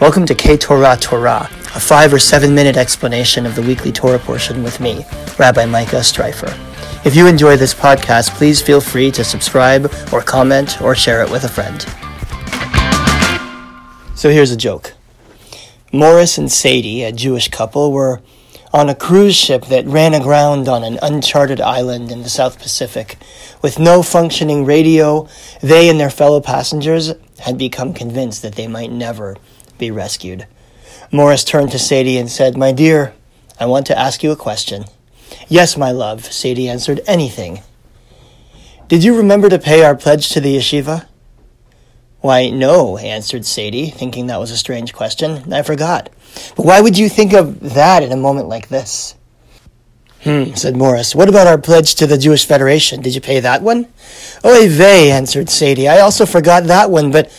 Welcome to K Torah Torah, a five or seven minute explanation of the weekly Torah portion with me, Rabbi Micah Streifer. If you enjoy this podcast, please feel free to subscribe or comment or share it with a friend. So here's a joke Morris and Sadie, a Jewish couple, were on a cruise ship that ran aground on an uncharted island in the South Pacific. With no functioning radio, they and their fellow passengers had become convinced that they might never be rescued. Morris turned to Sadie and said, My dear, I want to ask you a question. Yes, my love, Sadie answered, anything. Did you remember to pay our pledge to the yeshiva? Why, no, answered Sadie, thinking that was a strange question. I forgot. But why would you think of that in a moment like this? Hmm, said Morris. What about our pledge to the Jewish Federation? Did you pay that one? Oy vey, answered Sadie. I also forgot that one, but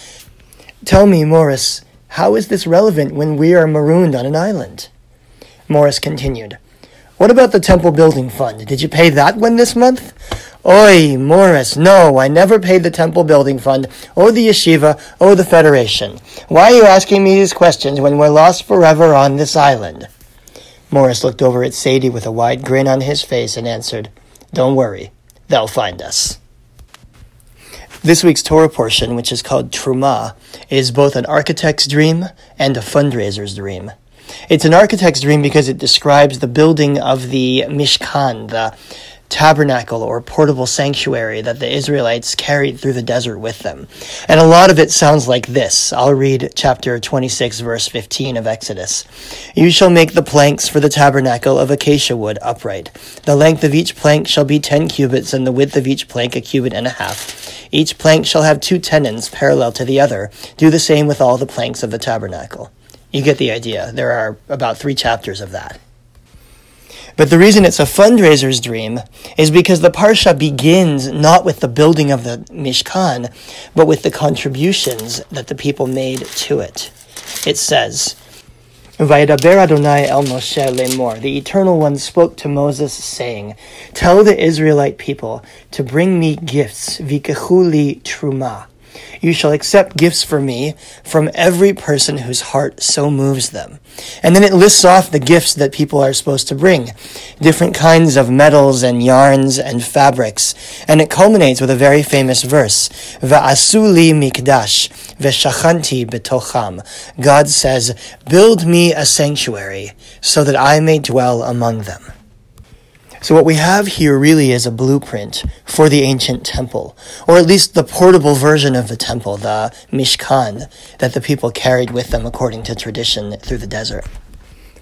tell me, Morris, how is this relevant when we are marooned on an island? Morris continued. What about the temple building fund? Did you pay that one this month? Oi, Morris, no, I never paid the temple building fund, or the yeshiva, or the federation. Why are you asking me these questions when we're lost forever on this island? Morris looked over at Sadie with a wide grin on his face and answered, Don't worry, they'll find us. This week's Torah portion, which is called Truma, is both an architect's dream and a fundraiser's dream. It's an architect's dream because it describes the building of the Mishkan, the tabernacle or portable sanctuary that the Israelites carried through the desert with them. And a lot of it sounds like this. I'll read chapter 26, verse 15 of Exodus. You shall make the planks for the tabernacle of acacia wood upright. The length of each plank shall be ten cubits, and the width of each plank a cubit and a half. Each plank shall have two tenons parallel to the other. Do the same with all the planks of the tabernacle. You get the idea. There are about three chapters of that. But the reason it's a fundraiser's dream is because the Parsha begins not with the building of the Mishkan, but with the contributions that the people made to it. It says, Vayedaber Adonai el Moshe lemor. The Eternal One spoke to Moses, saying, Tell the Israelite people to bring me gifts, vikehuli truma. You shall accept gifts for me from every person whose heart so moves them. And then it lists off the gifts that people are supposed to bring different kinds of metals and yarns and fabrics. And it culminates with a very famous verse Va'asuli mikdash veshachanti betocham. God says, Build me a sanctuary so that I may dwell among them. So what we have here really is a blueprint for the ancient temple, or at least the portable version of the temple, the Mishkan, that the people carried with them according to tradition through the desert.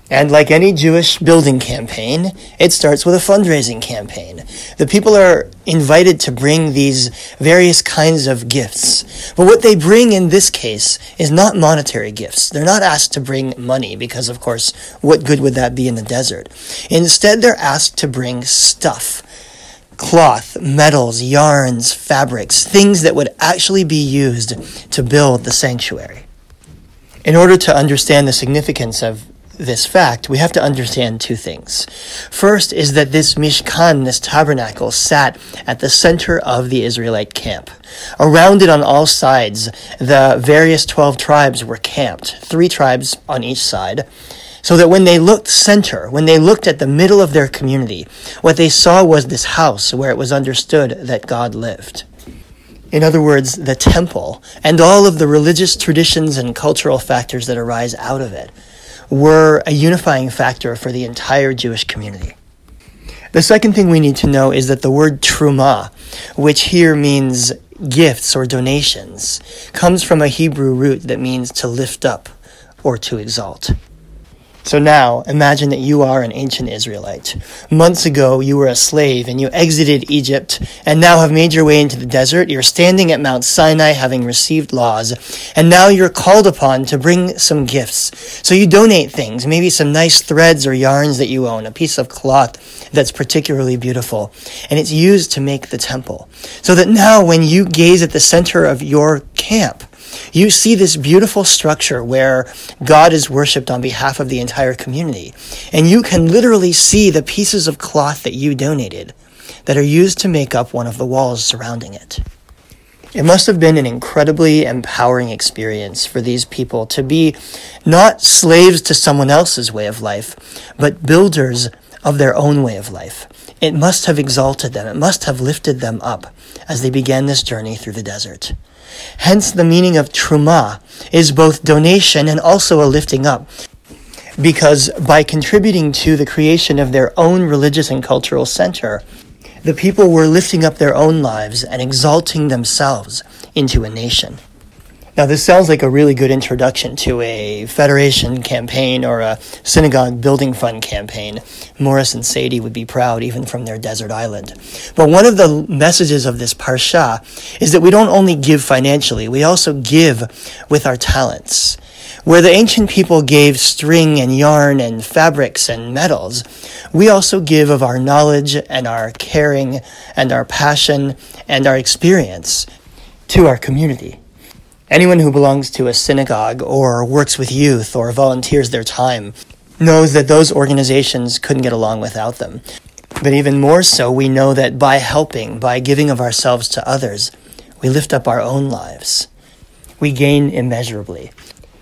And like any Jewish building campaign, it starts with a fundraising campaign. The people are invited to bring these various kinds of gifts. But what they bring in this case is not monetary gifts. They're not asked to bring money because, of course, what good would that be in the desert? Instead, they're asked to bring stuff. Cloth, metals, yarns, fabrics, things that would actually be used to build the sanctuary. In order to understand the significance of this fact, we have to understand two things. First is that this Mishkan, this tabernacle, sat at the center of the Israelite camp. Around it on all sides, the various 12 tribes were camped, three tribes on each side. So that when they looked center, when they looked at the middle of their community, what they saw was this house where it was understood that God lived. In other words, the temple and all of the religious traditions and cultural factors that arise out of it were a unifying factor for the entire Jewish community. The second thing we need to know is that the word truma, which here means gifts or donations, comes from a Hebrew root that means to lift up or to exalt. So now, imagine that you are an ancient Israelite. Months ago, you were a slave and you exited Egypt and now have made your way into the desert. You're standing at Mount Sinai having received laws, and now you're called upon to bring some gifts. So you donate things, maybe some nice threads or yarns that you own, a piece of cloth that's particularly beautiful, and it's used to make the temple. So that now when you gaze at the center of your camp, you see this beautiful structure where God is worshiped on behalf of the entire community. And you can literally see the pieces of cloth that you donated that are used to make up one of the walls surrounding it. It must have been an incredibly empowering experience for these people to be not slaves to someone else's way of life, but builders of their own way of life. It must have exalted them, it must have lifted them up as they began this journey through the desert. Hence, the meaning of truma is both donation and also a lifting up. Because by contributing to the creation of their own religious and cultural center, the people were lifting up their own lives and exalting themselves into a nation. Now, this sounds like a really good introduction to a federation campaign or a synagogue building fund campaign. Morris and Sadie would be proud even from their desert island. But one of the messages of this parsha is that we don't only give financially, we also give with our talents. Where the ancient people gave string and yarn and fabrics and metals, we also give of our knowledge and our caring and our passion and our experience to our community. Anyone who belongs to a synagogue or works with youth or volunteers their time knows that those organizations couldn't get along without them. But even more so, we know that by helping, by giving of ourselves to others, we lift up our own lives. We gain immeasurably.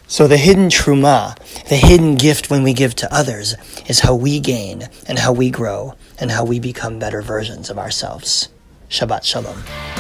So the hidden truma, the hidden gift when we give to others, is how we gain and how we grow and how we become better versions of ourselves. Shabbat Shalom.